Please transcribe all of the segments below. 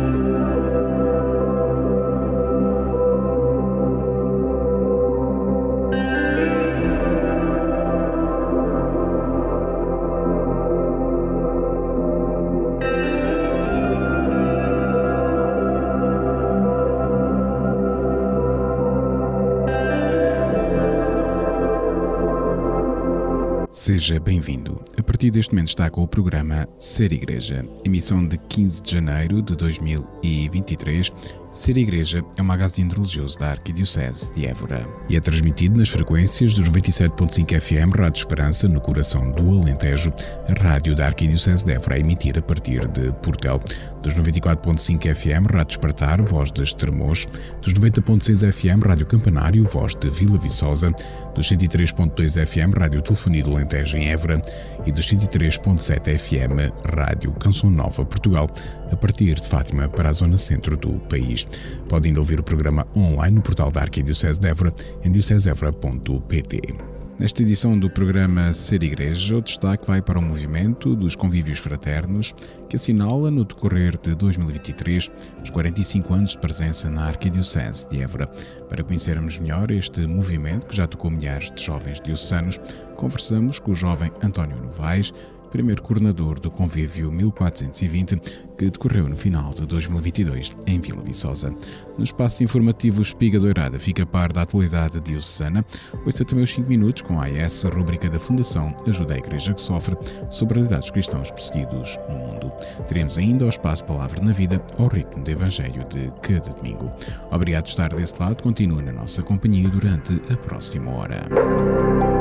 thank you Seja bem-vindo. A partir deste momento está com o programa Ser Igreja, emissão de 15 de janeiro de 2023. Ser Igreja é um magazine religioso da Arquidiocese de Évora e é transmitido nas frequências dos 97.5 FM Rádio Esperança, no coração do Alentejo, rádio da Arquidiocese de Évora a emitir a partir de Portel, dos 94.5 FM Rádio Espartar, voz de Estremoz, dos 90.6 FM Rádio Campanário, voz de Vila Viçosa, dos 103.2 FM Rádio Telefonia do Alentejo em Évora e dos 103.7 FM Rádio Canção Nova Portugal, a partir de Fátima para a zona centro do país. Pode ainda ouvir o programa online no portal da Arquidiocese de Évora em diocesevra.pt. Nesta edição do programa Ser Igreja, o destaque vai para o movimento dos convívios fraternos, que assinala no decorrer de 2023 os 45 anos de presença na Arquidiocese de Évora. Para conhecermos melhor este movimento, que já tocou milhares de jovens diocesanos, conversamos com o jovem António Novaes, primeiro coordenador do Convívio 1420, que decorreu no final de 2022 em Vila Viçosa. No espaço informativo Espiga Doirada fica a par da atualidade diocesana. Ouça também os 5 minutos com a AS, a rubrica da Fundação Ajuda a Igreja que Sofre, sobre a realidade dos cristãos perseguidos no mundo. Teremos ainda o espaço Palavra na Vida, ao ritmo do Evangelho de cada domingo. Obrigado por estar desse lado, continue na nossa companhia durante a próxima hora.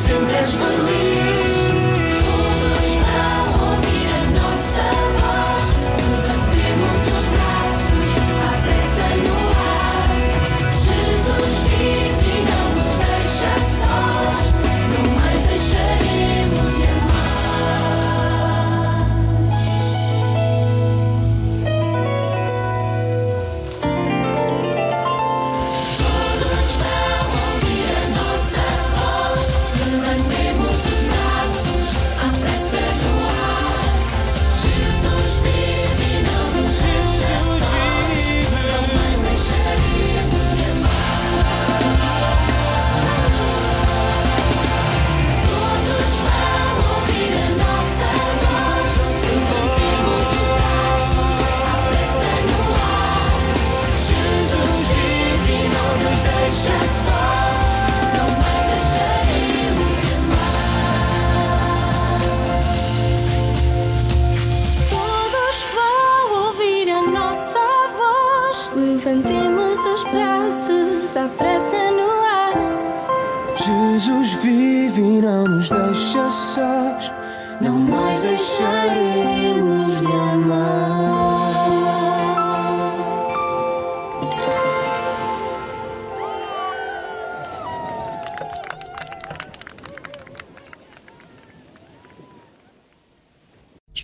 sempre és feliz.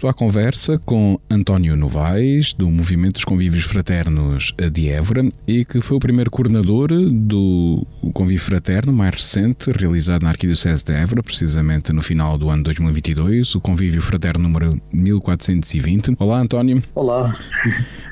À conversa com António Novaes, do Movimento dos Convívios Fraternos de Évora, e que foi o primeiro coordenador do Convívio Fraterno mais recente, realizado na Arquidiocese de Évora, precisamente no final do ano 2022, o Convívio Fraterno número 1420. Olá, António. Olá.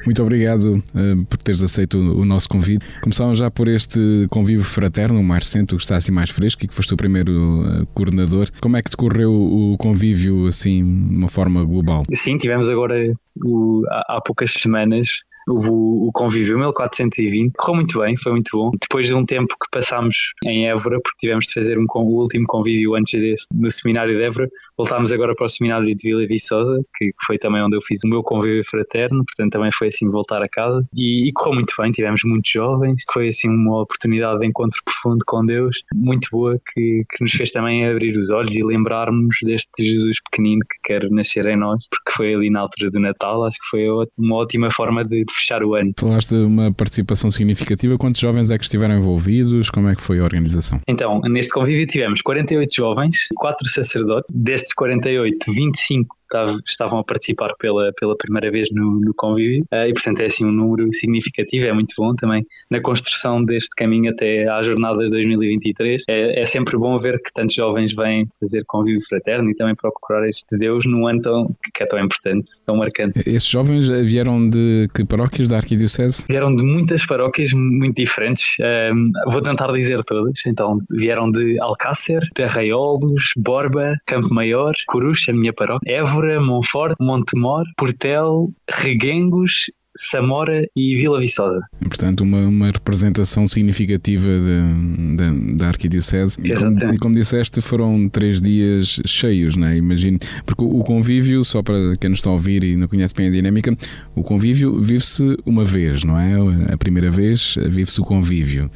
Muito obrigado uh, por teres aceito o nosso convite. Começamos já por este convívio fraterno, o mais recente, o que está assim mais fresco e que foste o primeiro uh, coordenador. Como é que decorreu o convívio assim, de uma forma global? Sim, tivemos agora o, há, há poucas semanas houve o, o convívio 1420, correu muito bem, foi muito bom. Depois de um tempo que passámos em Évora, porque tivemos de fazer um, o último convívio antes deste, no seminário de Évora, voltámos agora para o seminário de Vila Viçosa, que foi também onde eu fiz o meu convívio fraterno, portanto também foi assim voltar a casa. E, e correu muito bem, tivemos muitos jovens, foi assim uma oportunidade de encontro profundo com Deus, muito boa, que, que nos fez também abrir os olhos e lembrarmos deste Jesus pequenino que quer nascer em nós, porque foi ali na altura do Natal, acho que foi uma ótima forma de fechar o ano. Falaste de uma participação significativa, quantos jovens é que estiveram envolvidos, como é que foi a organização? Então, neste convívio tivemos 48 jovens, 4 sacerdotes, destes 48, 25 estavam a participar pela, pela primeira vez no, no convívio uh, e, portanto, é assim um número significativo, é muito bom também na construção deste caminho até às jornadas de 2023. É, é sempre bom ver que tantos jovens vêm fazer convívio fraterno e também procurar este Deus num ano tão, que é tão importante, tão marcante. Esses jovens vieram de que paróquias da Arquidiocese? Vieram de muitas paróquias muito diferentes, um, vou tentar dizer todas. Então, vieram de Alcácer, Terraiolos, Borba, Campo Maior, Coruche, a minha paróquia, Évora, Monforte, Montemor, Portel, Reguengos Samora e Vila Viçosa. Portanto, uma, uma representação significativa de, de, da Arquidiocese. E como, e como, disseste, foram três dias cheios, não é? Imagino. Porque o, o convívio, só para quem nos está a ouvir e não conhece bem a dinâmica, o convívio vive-se uma vez, não é? A primeira vez vive-se o convívio.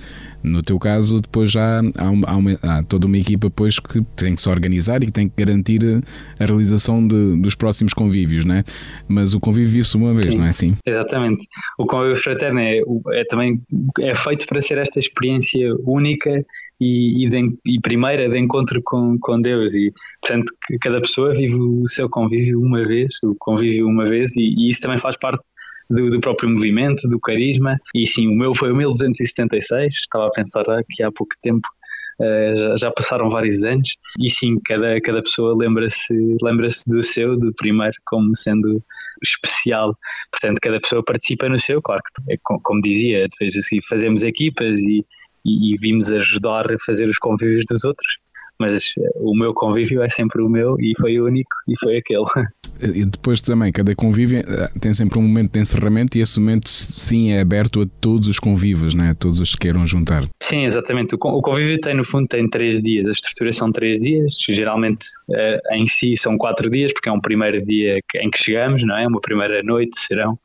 No teu caso, depois já há, uma, há, uma, há, toda uma equipa depois que tem que se organizar e que tem que garantir a realização de, dos próximos convívios, não é? Mas o convívio vive-se uma vez, Sim, não é assim? Exatamente. O convívio fraterno é, é também é feito para ser esta experiência única e, e, de, e, primeira de encontro com, com Deus e portanto cada pessoa vive o seu convívio uma vez, o convívio uma vez e, e isso também faz parte do, do, próprio movimento, do carisma. E sim, o meu foi o 1276, estava a pensar que há pouco tempo. Uh, já, passaram vários anos e sim, cada, cada pessoa lembra-se lembra do seu, do primeiro, como sendo especial. Portanto, cada pessoa participa no seu, claro que, é, como dizia, depois assim, fazemos equipas e, e, e vimos ajudar a fazer os convívios dos outros mas o meu convívio é sempre o meu e foi o único e foi aquele. E depois também, cada convívio eh, tem sempre um momento de encerramento e esse momento sim é aberto a todos os convívios, né? a todos os que queiram juntar. Sim, exatamente. O convívio tem, no fundo, tem três dias. A estrutura são três dias. Geralmente, eh, em si, são quatro dias, porque é um primeiro dia em que chegamos, não é? Uma primeira noite, serão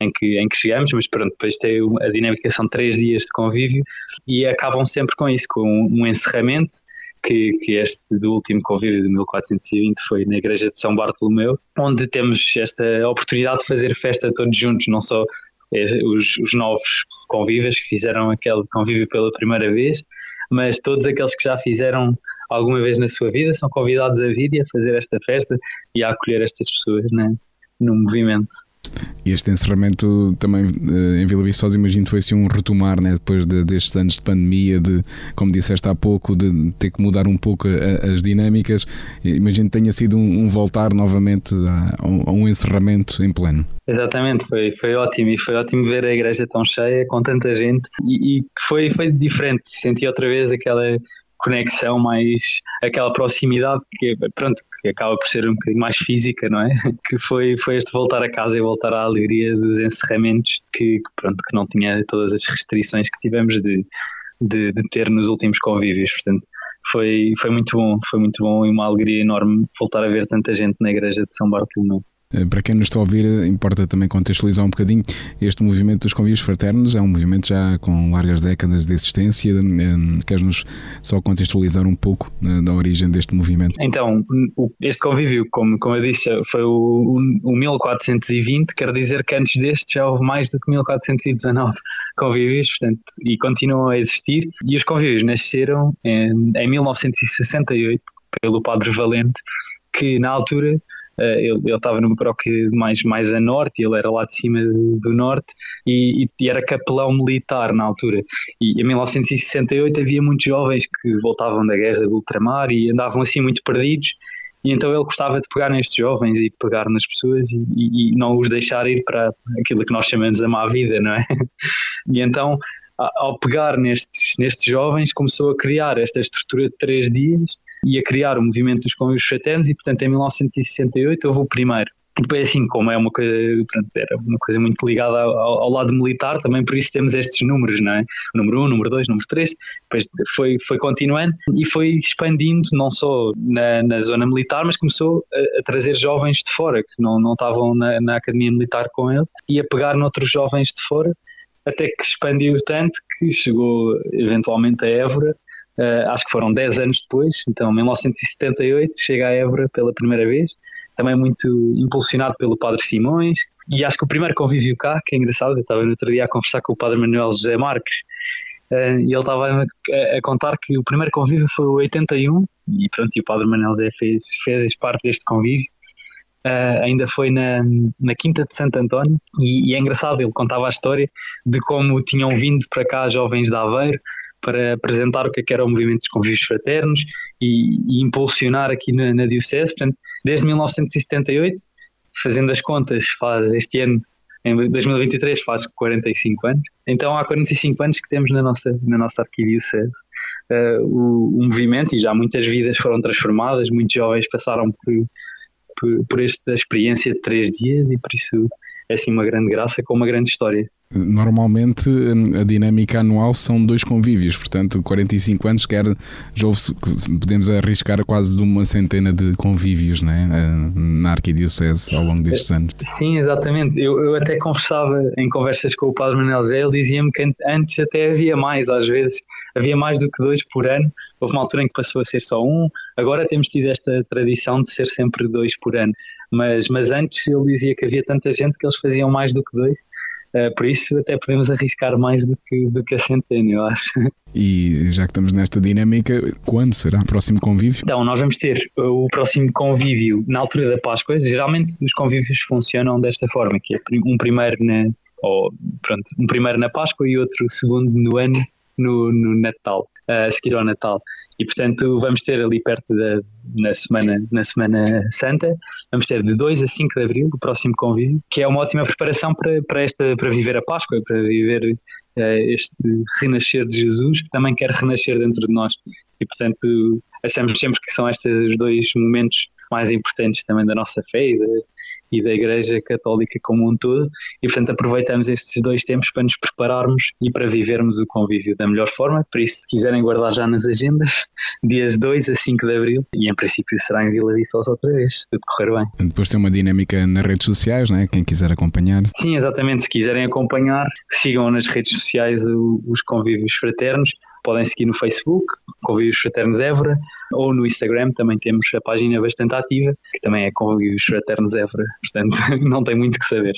em que, em que chegamos, mas pronto, depois tem a dinâmica são três dias de convívio e acabam sempre com isso, com um encerramento que, que este do último convívio de 1420 foi na igreja de São Bartolomeu, onde temos esta oportunidade de fazer festa todos juntos, não só eh, os, os novos convívios que fizeram aquele convívio pela primeira vez, mas todos aqueles que já fizeram alguma vez na sua vida são convidados a vir e a fazer esta festa e a acolher estas pessoas né, no movimento. E este encerramento também eh, em Vila Viçosa, imagino que foi assim um retomar, né, depois de, destes anos de pandemia, de, como disseste há pouco, de ter que mudar um pouco a, as dinâmicas. Imagino que tenha sido um, um voltar novamente a, a, um, a, um, encerramento em pleno. Exatamente, foi, foi ótimo e foi ótimo ver a igreja tão cheia, com tanta gente e, e foi, foi diferente. Senti outra vez aquela conexão, mais aquela proximidade que, pronto, que acaba por ser um bocadinho mais física, não é? Que foi, foi este voltar a casa e voltar à alegria dos encerramentos que, pronto, que não tinha todas as restrições que tivemos de, de, de, ter nos últimos convívios, portanto foi, foi muito bom, foi muito bom e uma alegria enorme voltar a ver tanta gente na igreja de São Bartolomeu. Eh, para quem nos está a ouvir, importa também contextualizar um bocadinho. Este movimento dos convívios fraternos é um movimento já com largas décadas de existência. Eh, queres-nos só contextualizar um pouco eh, da origem deste movimento? Então, este convívio, como, como eu disse, foi o, o 1420, quer dizer que antes deste já houve mais do que 1419 convívios, portanto, e continuam a existir. E os convívios nasceram em, em 1968 pelo Padre Valente, que na altura eh, ele, ele estava numa paróquia mais, mais a norte, ele era lá de cima do norte e, e, era capelão militar na altura. E em 1968 havia muitos jovens que voltavam da guerra do ultramar e andavam assim muito perdidos. E então ele gostava de pegar nestes jovens e pegar nas pessoas e, e, e não os deixar ir para aquilo que nós chamamos de má vida, não é? E então ao pegar nestes, nestes jovens, começou a criar esta estrutura de três dias e a criar o movimento dos convívios fraternos e, portanto, em 1968 houve o primeiro. E depois, assim, como é uma coisa, pronto, era uma coisa muito ligada ao, ao, lado militar, também por isso temos estes números, não é? Número 1, um, número 2, número 3, depois foi, foi continuando e foi expandindo, não só na, na zona militar, mas começou a, a, trazer jovens de fora, que não, não estavam na, na academia militar com ele, e a pegar noutros jovens de fora até que expandiu tanto que chegou eventualmente a Évora, uh, acho que foram 10 anos depois, então 1978 chega a Évora pela primeira vez, também muito impulsionado pelo Padre Simões, e acho que o primeiro convívio cá, que é engraçado, eu estava no outro dia a conversar com o Padre Manuel José Marques, uh, e ele estava a, a, contar que o primeiro convívio foi o 81, e pronto, e o Padre Manuel José fez, fez parte deste convívio, uh, ainda foi na, na Quinta de Santo António e, e, é engraçado, ele contava a história de como tinham vindo para cá jovens de Aveiro para apresentar o que, é que era o movimento dos convívios fraternos e, e impulsionar aqui na, na Diocese, portanto, desde 1978, fazendo as contas, faz este ano em 2023 faz 45 anos. Então há 45 anos que temos na nossa, na nossa arquidiocese uh, o, o, movimento e já muitas vidas foram transformadas, muitos jovens passaram por, por, por esta experiência de três dias e por isso é assim uma grande graça com uma grande história. Normalmente a dinâmica anual são dois convívios, portanto 45 anos quer, já houve, podemos arriscar quase de uma centena de convívios né, na Arquidiocese ao longo destes anos. Sim, exatamente. Eu, eu até conversava em conversas com o Padre Manuel Zé, ele dizia-me que antes até havia mais, às vezes havia mais do que dois por ano. Houve uma altura em que passou a ser só um, agora temos tido esta tradição de ser sempre dois por ano. Mas, mas antes ele dizia que havia tanta gente que eles faziam mais do que dois por isso até podemos arriscar mais do que, do que a centena, eu acho. E já que estamos nesta dinâmica, quando será o próximo convívio? Então, nós vamos ter o próximo convívio na altura da Páscoa. Geralmente os convívios funcionam desta forma, que é um primeiro na, ou, pronto, um primeiro na Páscoa e outro segundo no ano no, no Natal, a seguir ao Natal. E portanto vamos ter ali perto da na semana, na semana Santa, vamos ter de 2 a 5 de Abril o próximo convívio, que é uma ótima preparação para, para, esta, para viver a Páscoa, para viver uh, este renascer de Jesus, que também quer renascer dentro de nós. E portanto achamos sempre que são estes os dois momentos mais importantes também da nossa fé e da, e da Igreja Católica como um todo, e portanto aproveitamos estes dois tempos para nos prepararmos e para vivermos o convívio da melhor forma. Por isso, se quiserem guardar já nas agendas, dias 2 a 5 de Abril, e em princípio será em Vila Viçosa outra vez, se tudo correr bem. Depois tem uma dinâmica nas redes sociais, né? quem quiser acompanhar. Sim, exatamente. Se quiserem acompanhar, sigam nas redes sociais os convívios fraternos podem seguir no Facebook, Convívios Fraternos Évora, ou no Instagram também temos a página bastante ativa, que também é Convívios Fraternos Évora, portanto não tem muito que saber.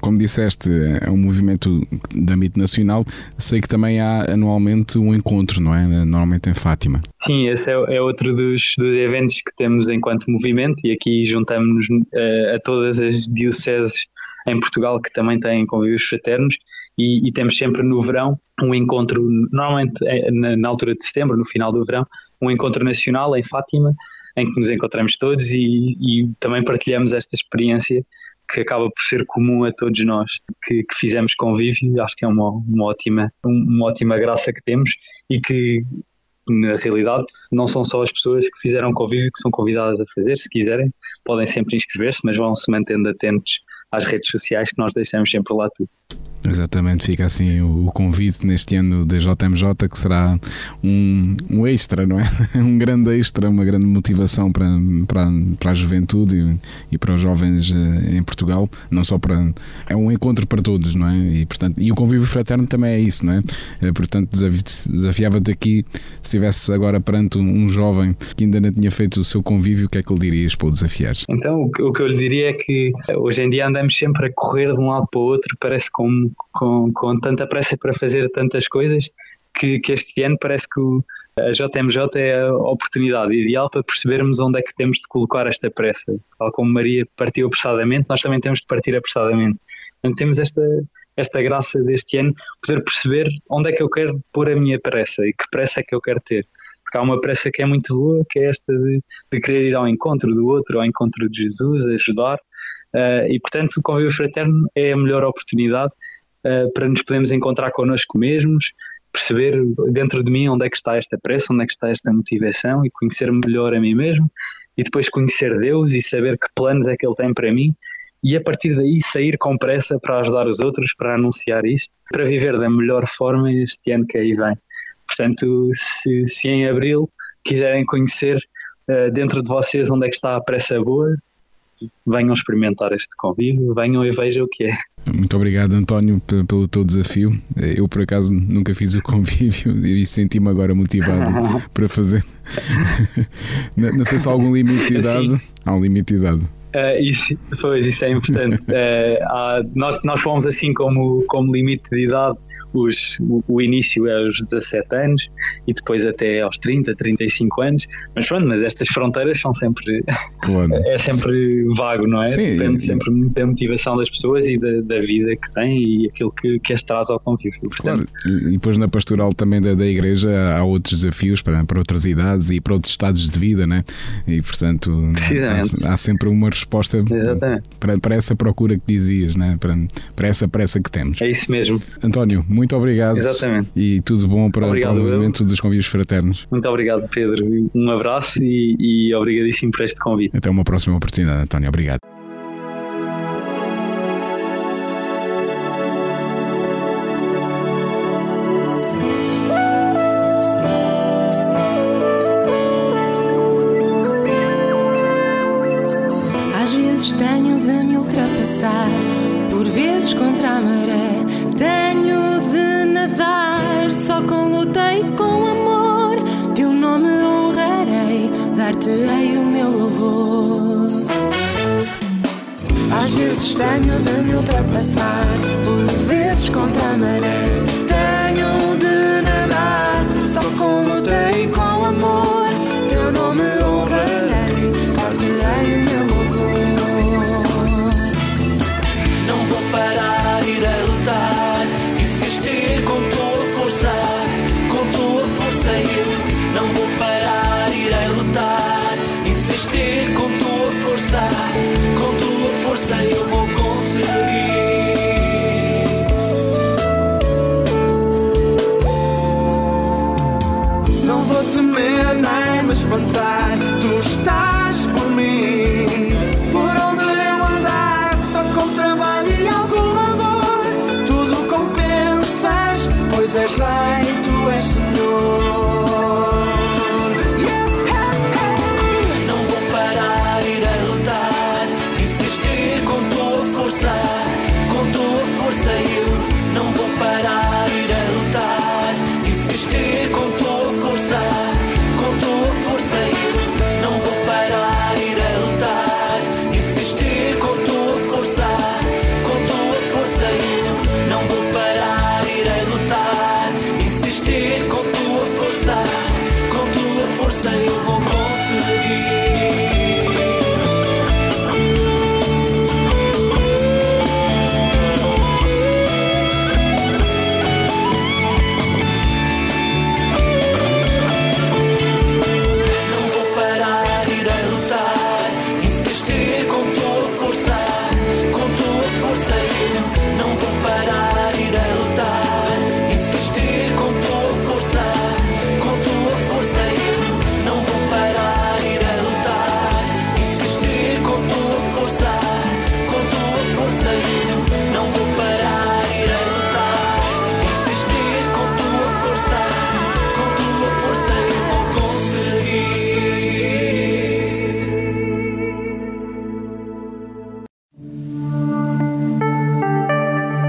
Como disseste, é um movimento de âmbito nacional. Sei que também há anualmente um encontro, não é? Normalmente em Fátima. Sim, esse é, é outro dos, dos, eventos que temos enquanto movimento e aqui juntamos-nos uh, a todas as dioceses em Portugal que também têm convívios fraternos e, e, temos sempre no verão um encontro, normalmente é na, na, altura de setembro, no final do verão, um encontro nacional em Fátima, em que nos encontramos todos e, e também partilhamos esta experiência que acaba por ser comum a todos nós que, que fizemos convívio. Acho que é uma, uma, ótima, uma ótima graça que temos e que na realidade não são só as pessoas que fizeram convívio que são convidadas a fazer, se quiserem, podem sempre inscrever-se, mas vão se mantendo atentos às redes sociais que nós deixamos sempre lá tudo. Exatamente, fica assim o, convite neste ano da JMJ que será um, um extra, não é? Um grande extra, uma grande motivação para, para, para a juventude e, e para os jovens eh, em Portugal, não só para. É um encontro para todos, não é? E, portanto, e o convívio fraterno também é isso, não é? Eh, portanto, desafiava-te aqui, se estivesse agora perante um jovem que ainda não tinha feito o seu convívio, o que é que lhe dirias para o desafiar? Então, o que eu lhe diria é que hoje em dia andamos sempre a correr de um lado para o outro, parece como com, com tanta pressa para fazer tantas coisas que, que este ano parece que o, a JMJ é a oportunidade ideal para percebermos onde é que temos de colocar esta pressa. Tal como Maria partiu apressadamente, nós também temos de partir apressadamente. Portanto, temos esta, esta graça deste ano, poder perceber onde é que eu quero pôr a minha pressa e que pressa é que eu quero ter. Porque há uma pressa que é muito boa, que é esta de, de querer ir ao encontro do outro, ao encontro de Jesus, ajudar. Uh, e, portanto, o convívio fraterno é a melhor oportunidade uh, para nos podermos encontrar connosco mesmos, perceber dentro de mim onde é que está esta pressa, onde é que está esta motivação e conhecer melhor a mim mesmo e depois conhecer Deus e saber que planos é que Ele tem para mim e a partir daí sair com pressa para ajudar os outros, para anunciar isto, para viver da melhor forma este ano que aí vem. Portanto, se, se em abril quiserem conhecer uh, dentro de vocês onde é que está a pressa boa, venham experimentar este convívio, venham e vejam o que é. Muito obrigado, António, pelo teu desafio. Eu, por acaso, nunca fiz o convívio e senti-me agora motivado para fazer. não, sei se há algum limite de idade. Há um limite de idade. Uh, isso, pois, isso é importante. Uh, há, nós, nós fomos assim como, como limite de idade, os, o, o, início é aos 17 anos e depois até aos 30, 35 anos, mas pronto, mas estas fronteiras são sempre, claro. é sempre vago, não é? Sim, Depende sempre muito da motivação das pessoas e da, da, vida que têm e aquilo que, que as traz ao convívio. Portanto, claro, e depois na pastoral também da, da igreja há outros desafios para, para outras idades e para outros estados de vida, né? E portanto há, há sempre uma resposta resposta para, para, essa procura que dizias, né? para, para essa pressa que temos. É isso mesmo. António, muito obrigado. Exatamente. E tudo bom para, obrigado, para o movimento dos convívios fraternos. Muito obrigado, Pedro. Um abraço e, e obrigadíssimo por este convite. Até uma próxima oportunidade, António. Obrigado. espantar.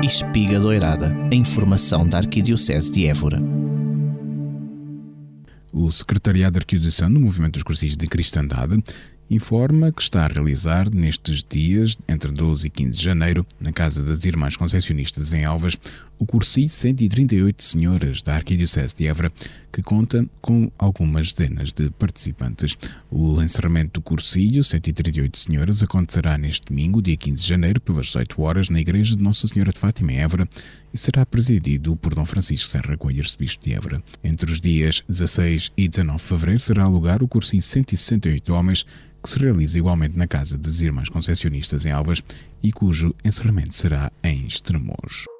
Espiga doirada, a informação da Arquidiocese de Évora. O Secretariado Arquidiocesano do Movimento dos Cursis de Cristandade informa que está a realizar nestes dias, entre 12 e 15 de janeiro, na Casa das Irmãs Concessionistas em Alvas, o cursi 138 Senhoras da Arquidiocese de Évora, que conta com algumas dezenas de participantes. O encerramento do cursilho 138 Senhoras acontecerá neste domingo, dia 15 de janeiro, pelas 18 horas, na Igreja de Nossa Senhora de Fátima em Évora, e será presidido por Dom Francisco Serra Coelho, arcebispo de Évora. Entre os dias 16 e 19 de fevereiro terá lugar o cursinho 168 Homens, que se realiza igualmente na Casa das Irmãs Concessionistas em Alvas e cujo encerramento será em Estremoz.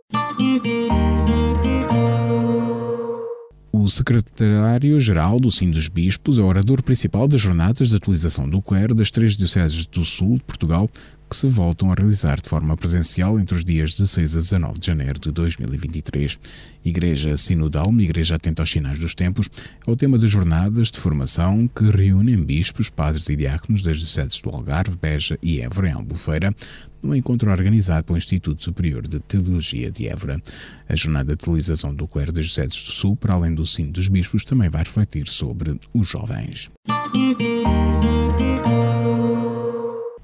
O secretário-geral do Sim dos Bispos é orador principal das jornadas de atualização do clero das três dioceses do sul de Portugal, que se voltam a realizar de forma presencial entre os dias 16 a 19 de janeiro de 2023. Igreja Sinodal, uma igreja atenta aos sinais dos tempos, é o tema das jornadas de formação que reúnem bispos, padres e diáconos das dioceses do Algarve, Beja e Évora, em Albufeira, num encontro organizado pelo Instituto Superior de Teologia de Évora. A jornada de atualização do clero das dioceses do Sul, para além do sino dos bispos, também vai refletir sobre os jovens.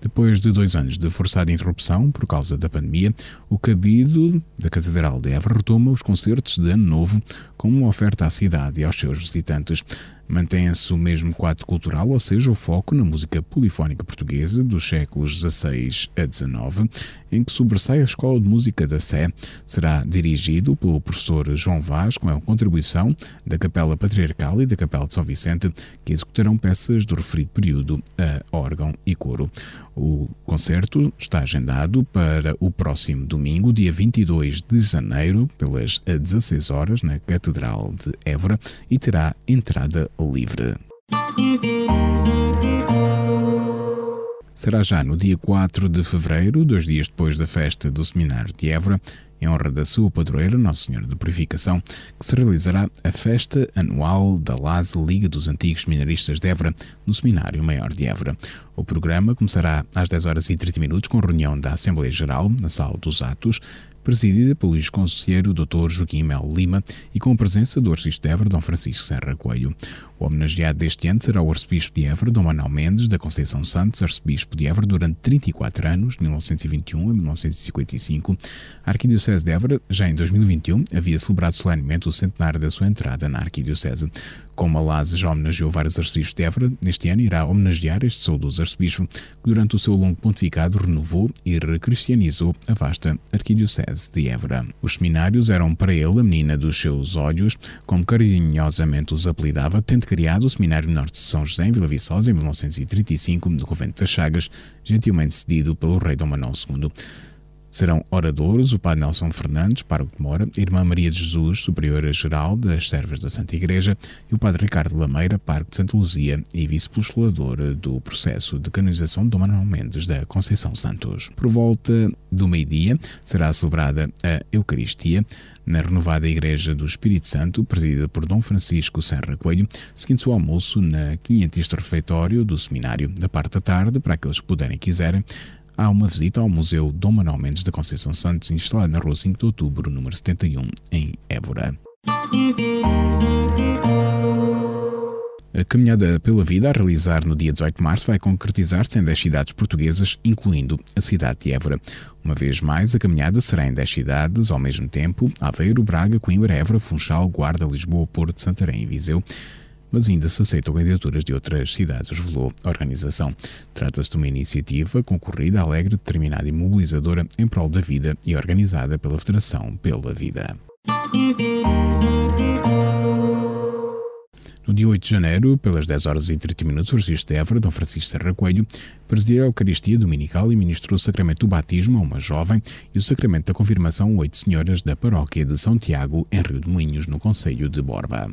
Depois de dois anos de forçada interrupção por causa da pandemia, o Cabido da Catedral de Évora retoma os concertos de Ano Novo como uma oferta à cidade e aos seus visitantes. Mantém-se o mesmo quadro cultural, ou seja, o foco na música polifónica portuguesa dos séculos XVI a XIX, em que sobressai a Escola de Música da Sé. Será dirigido pelo professor João Vaz, com a contribuição da Capela Patriarcal e da Capela de São Vicente, que executarão peças do referido período a órgão e coro. O concerto está agendado para o próximo domingo, dia 22 de janeiro, pelas 16 horas, na Catedral de Évora, e terá entrada livre. Será já no dia 4 de fevereiro, dois dias depois da festa do Seminário de Évora, em honra da sua padroeira, Nossa Senhora da Purificação, que se realizará a festa anual da LASE Liga dos Antigos Seminaristas de Évora, no Seminário Maior de Évora. O programa começará às 10 horas e 30 minutos com reunião da Assembleia Geral, na Sala dos Atos, presidida pelo ex-conselheiro Dr. Joaquim Mel Lima e com a presença do arcebispo de Évora, Dom Francisco Serra Coelho. O homenageado deste ano será o arcebispo de Évora, Dom Manuel Mendes, da Conceição Santos, arcebispo de Évora durante 34 anos, de 1921 a 1955. A Arquidiocese de Évora, já em 2021, havia celebrado solenemente o centenário da sua entrada na Arquidiocese. Como a LAS já homenageou vários arcebispos de Évora, neste ano irá homenagear este saudoso arcebispo, que durante o seu longo pontificado renovou e recristianizou a vasta Arquidiocese de Évora. Os seminários eram para ele a menina dos seus olhos, como carinhosamente os apelidava, tendo criado o Seminário Norte de São José em Vila Viçosa em 1935, no Convento das Chagas, gentilmente cedido pelo rei Dom Manuel II. Serão oradores o Padre Nelson Fernandes, pároco de Mora, Irmã Maria de Jesus, superiora-geral das Servas da Santa Igreja, e o Padre Ricardo Lameira, pároco de Santa Luzia e vice-postulador do processo de canonização de Dom Manuel Mendes da Conceição Santos. Por volta do meio-dia será celebrada a Eucaristia na renovada Igreja do Espírito Santo, presidida por Dom Francisco Serra Coelho, seguindo o almoço na quinhentista refeitório do seminário. Da parte da tarde, para aqueles que puderem e quiserem, há uma visita ao Museu Dom Manuel Mendes da Conceição Santos, instalado na Rua 5 de Outubro, número 71, em Évora. A caminhada pela vida a realizar no dia 18 de março vai concretizar-se em 10 cidades portuguesas, incluindo a cidade de Évora. Uma vez mais, a caminhada será em 10 cidades ao mesmo tempo: Aveiro, Braga, Coimbra, Évora, Funchal, Guarda, Lisboa, Porto, Santarém e Viseu mas ainda se aceitam candidaturas de outras cidades, revelou a organização. Trata-se de uma iniciativa concorrida, alegre, determinada e mobilizadora em prol da vida e organizada pela Federação pela Vida. No dia 8 de janeiro, pelas 10 horas e 30 minutos, o registro de Évora, Dom Francisco Serra Coelho, presidiu a Eucaristia Dominical e ministrou o sacramento do batismo a uma jovem e o sacramento da confirmação a oito senhoras da paróquia de São Tiago, em Rio de Moinhos, no Conselho de Borba.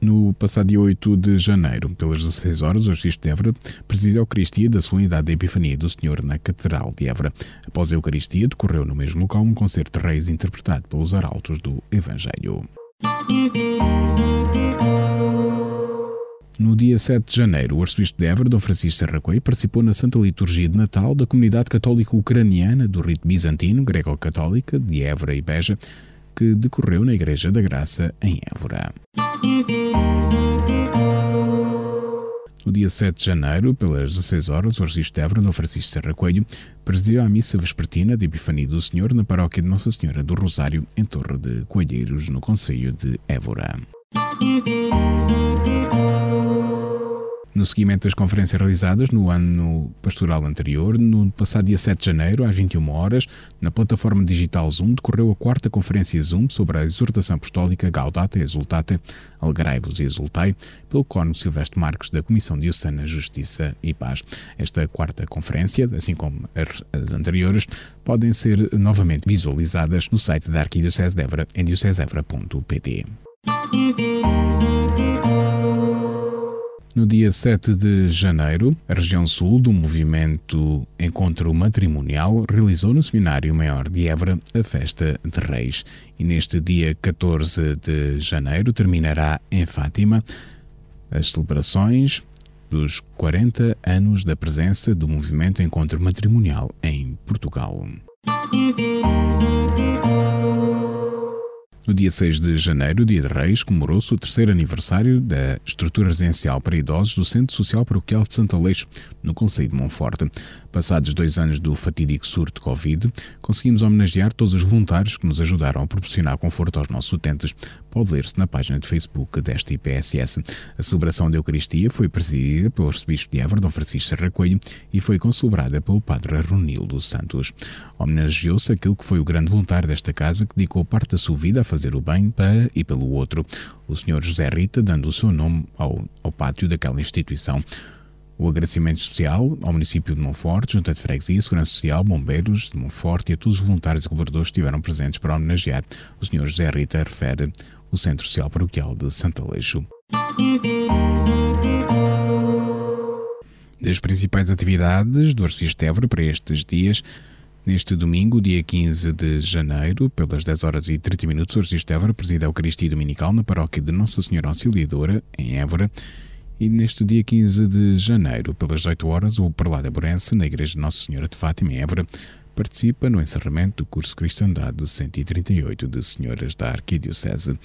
No passado dia 8 de janeiro, pelas 16 horas, o Registro de Évora presidiu a Eucaristia da Solenidade da Epifania do Senhor na Catedral de Évora. Após a Eucaristia, decorreu no mesmo local um concerto de reis interpretado pelos arautos do Evangelho. No dia 7 de janeiro, o arcebispo de Évora, Dom Francisco Serracoei, participou na Santa Liturgia de Natal da comunidade católica ucraniana do rito bizantino, greco-católica, de Évora e Beja, que decorreu na Igreja da Graça, em Évora. No dia 7 de janeiro, pelas 16 horas, o arcebispo de Évora, Dom Francisco Serra Coelho, presidiu a missa vespertina de Epifania do Senhor na paróquia de Nossa Senhora do Rosário, em Torre de Coelheiros, no Conselho de Évora. No seguimento das conferências realizadas no ano pastoral anterior, no passado dia 7 de janeiro, às 21 horas, na plataforma digital Zoom, decorreu a quarta conferência Zoom sobre a exortação apostólica Gaudata e Exultate, Alegrai-vos e Exultai, pelo Cónigo Silvestre Marques da Comissão Diocesana Justiça e Paz. Esta quarta conferência, assim como as anteriores, podem ser novamente visualizadas no site da Arquidiocese de Évora em diocesevra.pt. No dia 7 de janeiro, a região sul do movimento Encontro Matrimonial realizou no Seminário Maior de Évora a Festa de Reis. E neste dia 14 de janeiro terminará em Fátima as celebrações dos 40 anos da presença do movimento Encontro Matrimonial em Portugal. No dia 6 de janeiro, dia de Reis, comemorou-se o terceiro aniversário da estrutura residencial para idosos do Centro Social Paroquial de Santa Leixo, no Conselho de Monforte. Passados dois anos do fatídico surto de Covid, conseguimos homenagear todos os voluntários que nos ajudaram a proporcionar conforto aos nossos utentes. Pode ler-se na página de Facebook desta IPSS. A celebração da Eucaristia foi presidida pelo arcebispo de Évora, Dom Francisco Serra Coelho, e foi concelebrada pelo padre Ronildo Santos. Homenageou-se aquele que foi o grande voluntário desta casa que dedicou parte da sua vida a fazer o bem para e pelo outro, o Sr. José Rita, dando o seu nome ao, ao pátio daquela instituição. O agradecimento especial ao município de Monforte, Junta de Freguesia, Segurança Social, Bombeiros de Monforte e a todos os voluntários e colaboradores que estiveram presentes para homenagear o Sr. José Rita, refere o Centro Social Paroquial de Santa Leixo. Das principais atividades do de Évora para estes dias, Neste domingo, dia 15 de janeiro, pelas 10 horas e 30 minutos, o Arcebispo de Évora preside a Eucaristia Dominical na paróquia de Nossa Senhora Auxiliadora, em Évora, e neste dia 15 de janeiro, pelas 8 horas, o prelado Aborense, na Igreja de Nossa Senhora de Fátima, em Évora, participa no encerramento do curso Cristandade 138 de Senhoras da Arquidiocese.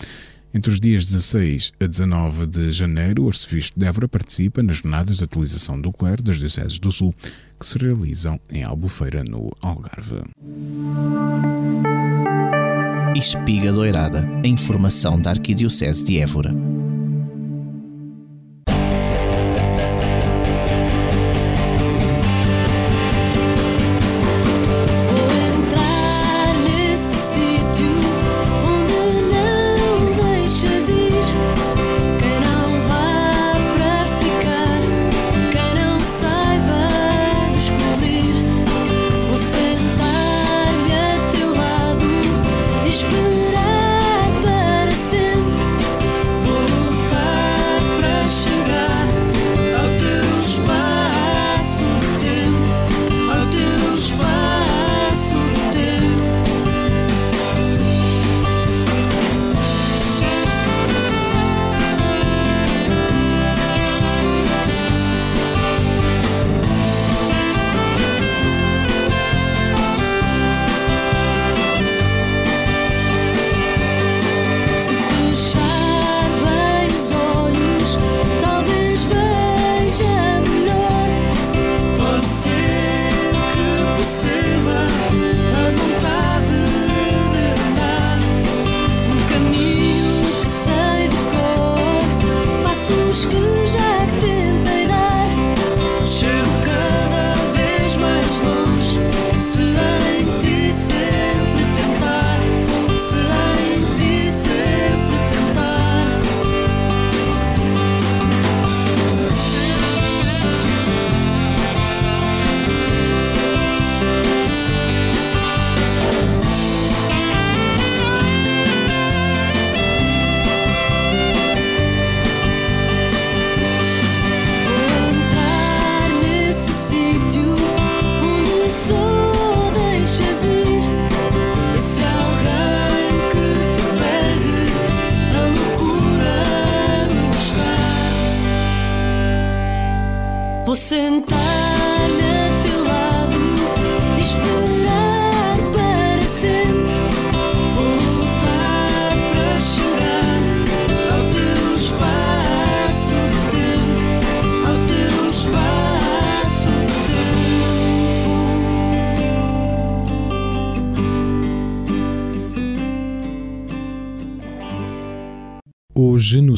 Entre os dias 16 a 19 de janeiro, o arcebispo de Évora participa nas jornadas de atualização do clero das Dioceses do Sul, que se realizam em Albufeira, no Algarve. Espiga Doirada, a informação da Arquidiocese de Évora.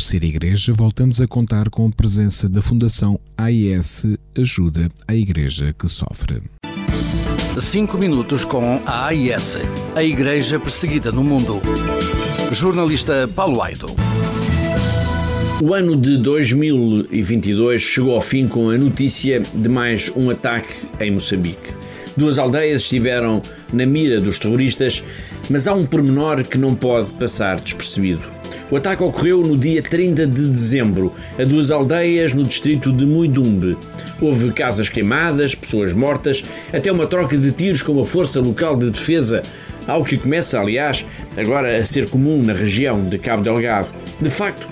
Ser Igreja, voltamos a contar com a presença da Fundação AIS Ajuda à Igreja que Sofre. 5 minutos com a AIS, a Igreja Perseguida no Mundo. Jornalista Paulo Aido. O ano de 2022 chegou ao fim com a notícia de mais um ataque em Moçambique. Duas aldeias estiveram na mira dos terroristas, mas há um pormenor que não pode passar despercebido. O ataque ocorreu no dia 30 de dezembro, a duas aldeias no distrito de Muidumbe. Houve casas queimadas, pessoas mortas, até uma troca de tiros com a força local de defesa, algo que começa, aliás, agora a ser comum na região de Cabo Delgado. De facto,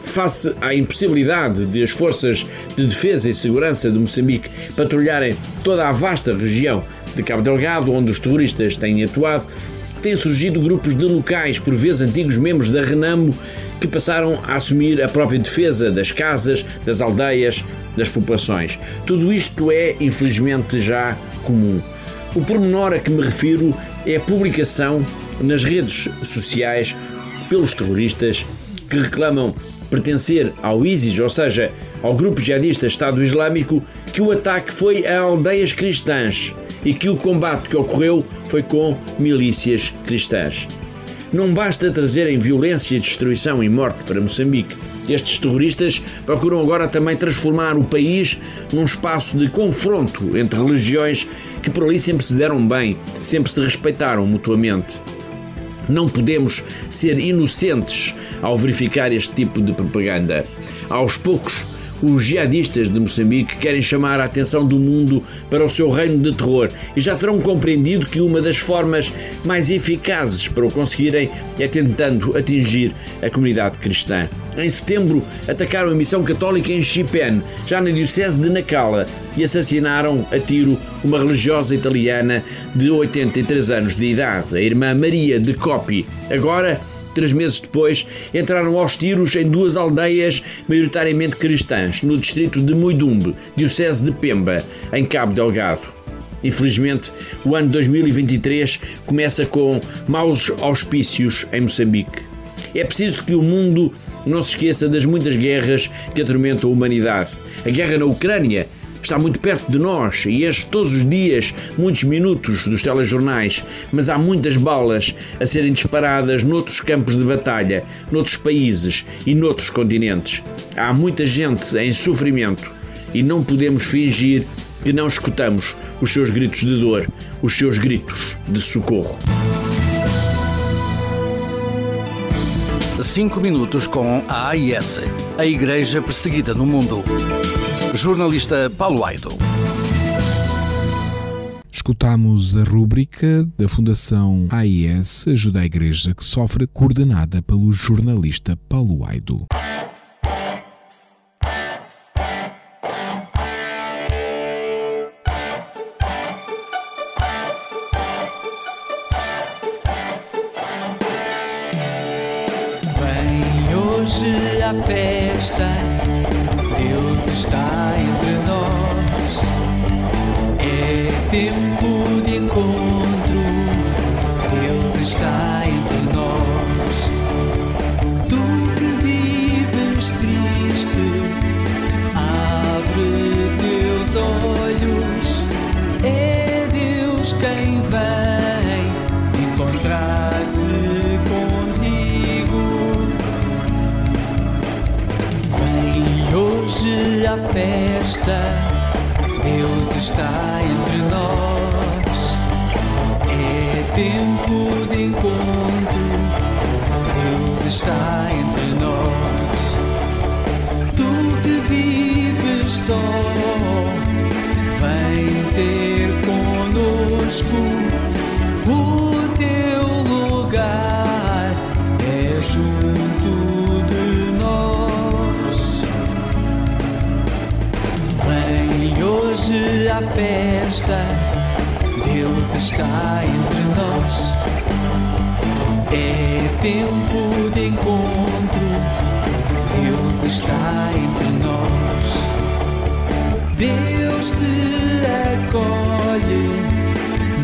face à impossibilidade de as forças de defesa e segurança de Moçambique patrulharem toda a vasta região de Cabo Delgado, onde os terroristas têm atuado, têm surgido grupos de locais, por vezes antigos membros da Renamo, que passaram a assumir a própria defesa das casas, das aldeias, das populações. Tudo isto é, infelizmente, já comum. O pormenor a que me refiro é a publicação nas redes sociais pelos terroristas que reclamam pertencer ao ISIS, ou seja, ao grupo jihadista Estado Islâmico, que o ataque foi a aldeias cristãs e que o combate que ocorreu foi com milícias cristãs. Não basta trazerem violência, destruição e morte para Moçambique. Estes terroristas procuram agora também transformar o país num espaço de confronto entre religiões que por ali sempre se deram bem, sempre se respeitaram mutuamente. Não podemos ser inocentes ao verificar este tipo de propaganda. Aos poucos, os jihadistas de Moçambique querem chamar a atenção do mundo para o seu reino de terror e já terão compreendido que uma das formas mais eficazes para o conseguirem é tentando atingir a comunidade cristã. Em setembro, atacaram a missão católica em Chipene, já na diocese de Nacala, e assassinaram a tiro uma religiosa italiana de 83 anos de idade, a irmã Maria de Copi. Agora, três meses depois, entraram aos tiros em duas aldeias maioritariamente cristãs, no distrito de Muidumbe, diocese de Pemba, em Cabo Delgado. Infelizmente, o ano 2023 começa com maus auspícios em Moçambique. É preciso que o mundo não se esqueça das muitas guerras que atormentam a humanidade. A guerra na Ucrânia está muito perto de nós e enche todos os dias muitos minutos dos telejornais, mas há muitas balas a serem disparadas noutros campos de batalha, noutros países e noutros continentes. Há muita gente em sofrimento e não podemos fingir que não escutamos os seus gritos de dor, os seus gritos de socorro. 5 minutos com a AIS, a Igreja Perseguida no Mundo. Jornalista Paulo Aido. Escutamos a rúbrica da Fundação AIS Ajuda a Igreja que Sofre, coordenada pelo jornalista Paulo Aido. Vem hoje a festa, Deus está entre nós. É tempo de encontro, Deus está entre hoje a festa, Deus está entre nós. É tempo de encontro, Deus está entre nós. Tu que vives só, vem ter conosco. festa, Deus está entre nós. É tempo de encontro, Deus está entre nós. Deus te acolhe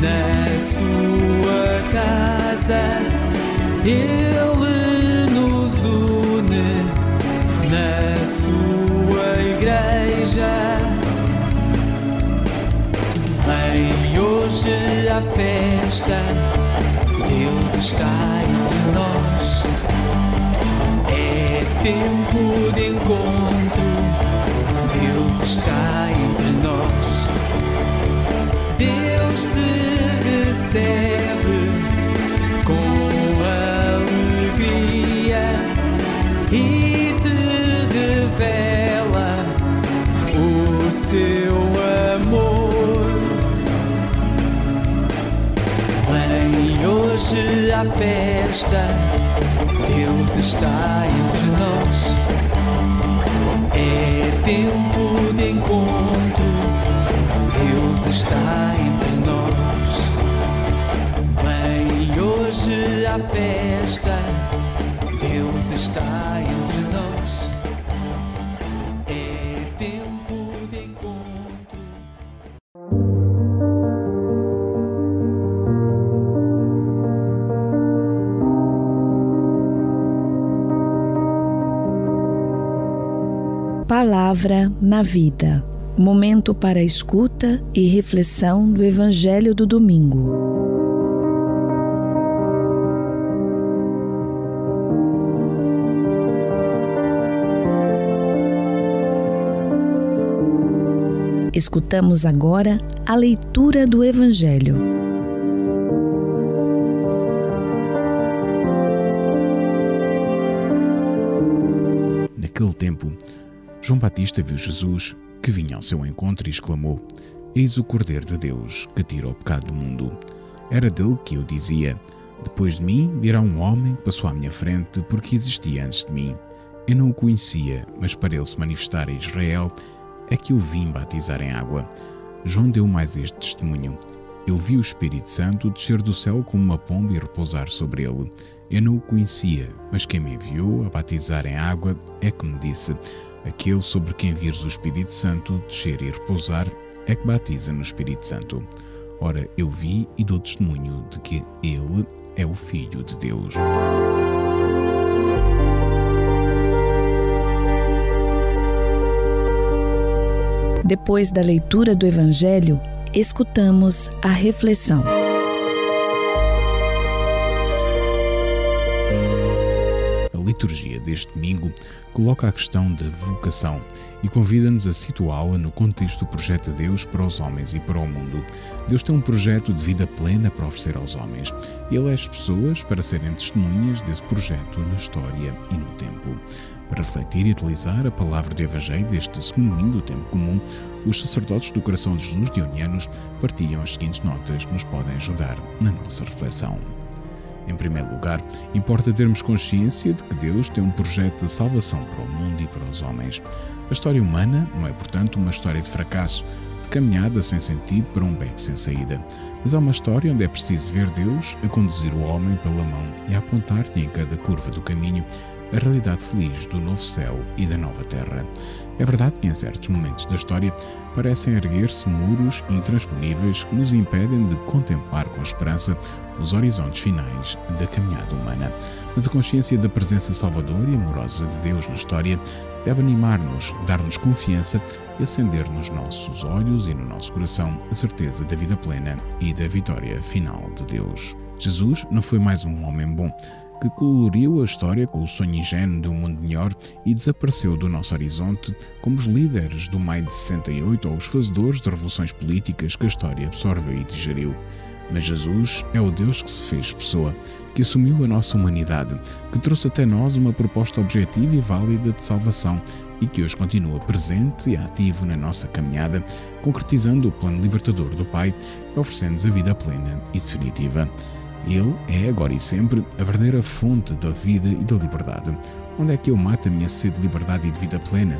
na sua casa, Ele nos une na sua igreja. A festa, Deus está entre nós. É tempo de encontro, Deus está entre nós. Deus te recebe hoje à festa, Deus está entre nós. É tempo de encontro, Deus está entre nós. Vem hoje à festa, Deus está entre nós. Palavra na Vida. Momento para escuta e reflexão do Evangelho do Domingo. Escutamos agora a leitura do Evangelho. Naquele tempo, João Batista viu Jesus que vinha ao seu encontro e exclamou: Eis o Cordeiro de Deus que tira o pecado do mundo. Era dele que eu dizia: Depois de mim virá um homem que passou à minha frente porque existia antes de mim. Eu não o conhecia, mas para ele se manifestar a Israel é que o vim batizar em água. João deu mais este testemunho. Eu vi o Espírito Santo descer do céu como uma pomba e repousar sobre ele. Eu não o conhecia, mas quem me enviou a batizar em água é que me disse: Aquele sobre quem vires o Espírito Santo descer e repousar é que batiza no Espírito Santo. Ora, eu vi e dou testemunho de que ele é o Filho de Deus. Depois da leitura do Evangelho, escutamos a reflexão. Liturgia deste domingo coloca a questão da vocação e convida-nos a situá-la no contexto do projeto de Deus para os homens e para o mundo. Deus tem um projeto de vida plena para oferecer aos homens. Ele é as pessoas para serem testemunhas desse projeto na história e no tempo. Para refletir e utilizar a palavra do Evangelho deste segundo domingo do tempo comum, os sacerdotes do coração de Jesus dionianos partilham as seguintes notas que nos podem ajudar na nossa reflexão. Em primeiro lugar, importa termos consciência de que Deus tem um projeto de salvação para o mundo e para os homens. A história humana não é, portanto, uma história de fracasso, de caminhada sem sentido para um beco sem saída, mas é uma história onde é preciso ver Deus a conduzir o homem pela mão e a apontar-lhe em cada curva do caminho a realidade feliz do novo céu e da nova terra. É verdade que em certos momentos da história parecem erguer-se muros intransponíveis que nos impedem de contemplar com esperança os horizontes finais da caminhada humana. Mas a consciência da presença salvadora e amorosa de Deus na história deve animar-nos, dar-nos confiança e acender nos nossos olhos e no nosso coração a certeza da vida plena e da vitória final de Deus. Jesus não foi mais um homem bom que coloriu a história com o sonho ingênuo de um mundo melhor e desapareceu do nosso horizonte como os líderes do Maio de 68 ou os fazedores de revoluções políticas que a história absorveu e digeriu. Mas Jesus é o Deus que se fez pessoa, que assumiu a nossa humanidade, que trouxe até nós uma proposta objetiva e válida de salvação e que hoje continua presente e ativo na nossa caminhada, concretizando o plano libertador do Pai e oferecendo-nos a vida plena e definitiva. Ele é, agora e sempre, a verdadeira fonte da vida e da liberdade. Onde é que eu mato a minha sede de liberdade e de vida plena?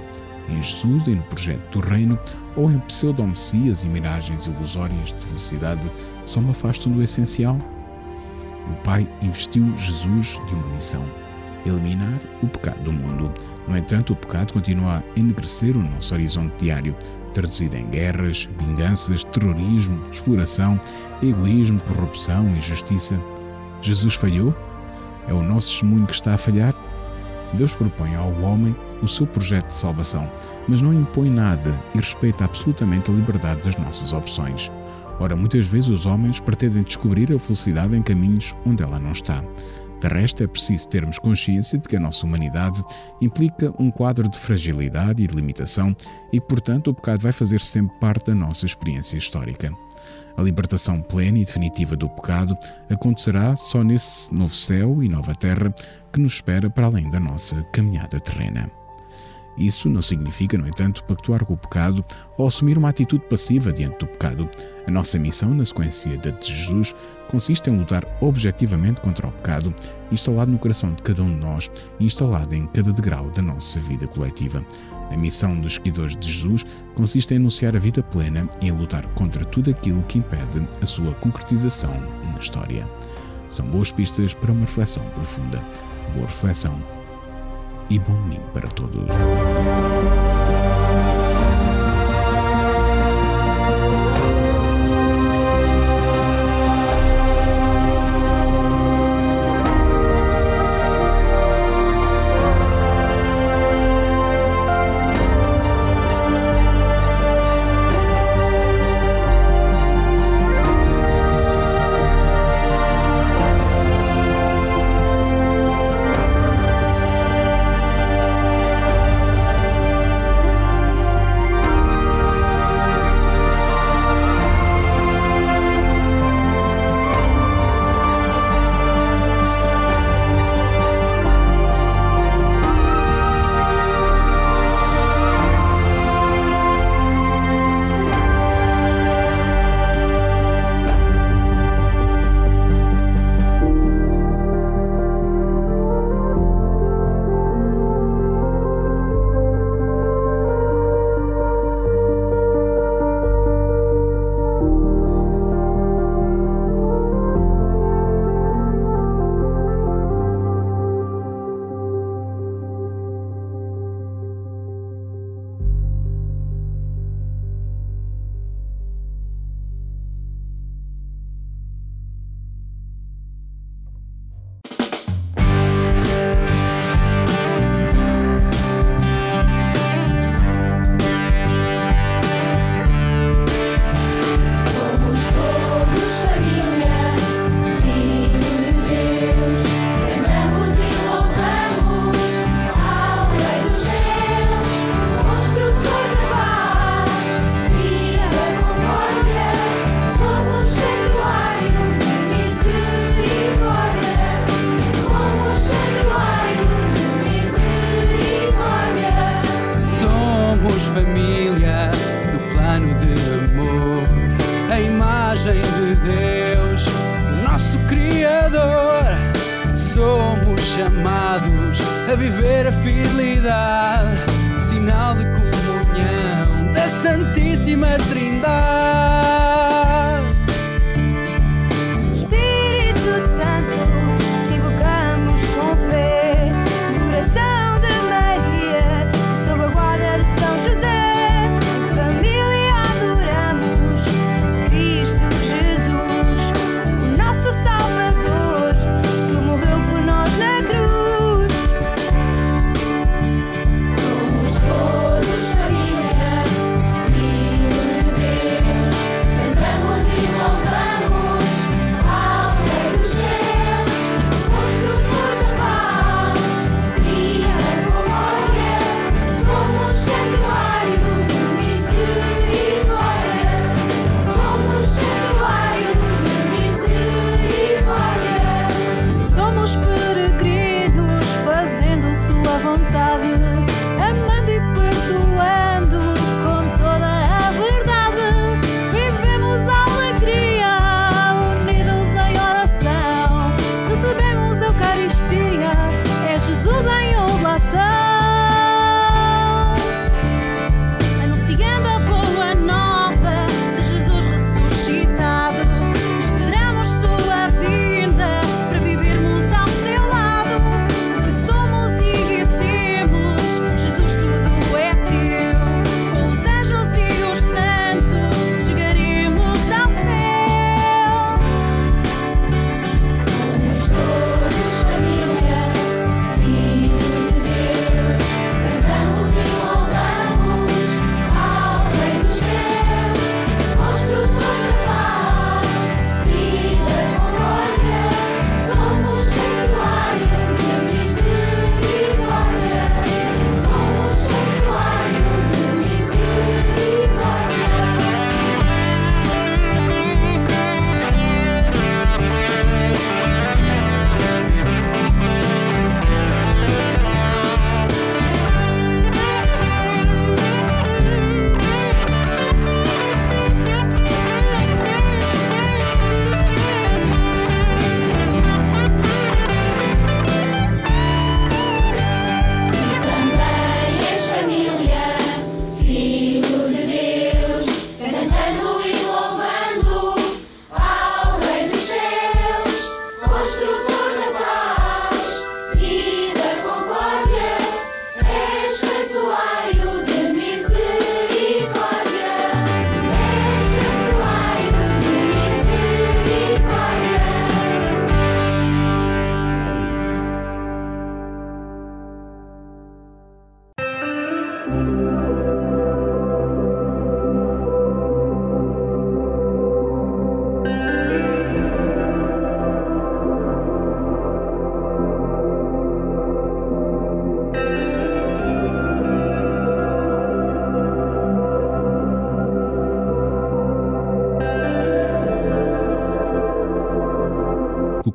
Em Jesus e no projeto do Reino, ou em pseudo-messias e miragens ilusórias de felicidade só me afastam do essencial? O Pai investiu Jesus de uma missão: eliminar o pecado do mundo. No entanto, o pecado continua a enegrecer o nosso horizonte diário, traduzido em guerras, vinganças, terrorismo, exploração, egoísmo, corrupção, injustiça. Jesus falhou? É o nosso testemunho que está a falhar? Deus propõe ao homem o seu projeto de salvação, mas não impõe nada e respeita absolutamente a liberdade das nossas opções. Ora, muitas vezes os homens pretendem descobrir a felicidade em caminhos onde ela não está. De resto, é preciso termos consciência de que a nossa humanidade implica um quadro de fragilidade e de limitação e, portanto, o pecado vai fazer sempre parte da nossa experiência histórica. A libertação plena e definitiva do pecado acontecerá só nesse novo céu e nova terra que nos espera para além da nossa caminhada terrena. Isso não significa, no entanto, pactuar com o pecado ou assumir uma atitude passiva diante do pecado. A nossa missão, na sequência da de Jesus, consiste em lutar objetivamente contra o pecado, instalado no coração de cada um de nós e instalado em cada degrau da nossa vida coletiva. A missão dos seguidores de Jesus consiste em anunciar a vida plena e em lutar contra tudo aquilo que impede a sua concretização na história. São boas pistas para uma reflexão profunda. Boa reflexão e bom domingo para todos.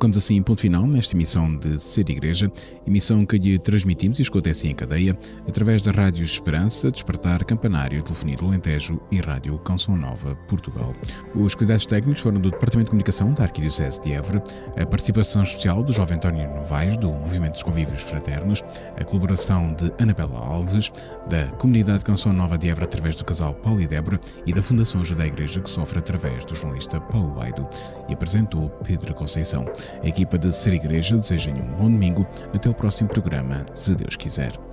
Colocamos assim ponto final nesta emissão de Ser Igreja, emissão que lhe transmitimos e escuta assim em cadeia, através da Rádio Esperança, Despertar Campanário, Telefonia do Alentejo e Rádio Canção Nova, Portugal. Os cuidados técnicos foram do Departamento de Comunicação da Arquidiocese de Évora, a participação especial do jovem António Novaes, do Movimento dos Convívios Fraternos, a colaboração de Anabela Alves, da Comunidade Canção Nova de Évora através do casal Paulo e Débora e da Fundação Ajuda à Igreja que sofre através do jornalista Paulo Baido e apresentou Pedro Conceição. A equipa de Ser Igreja deseja-lhe um bom domingo. Até o próximo programa, se Deus quiser.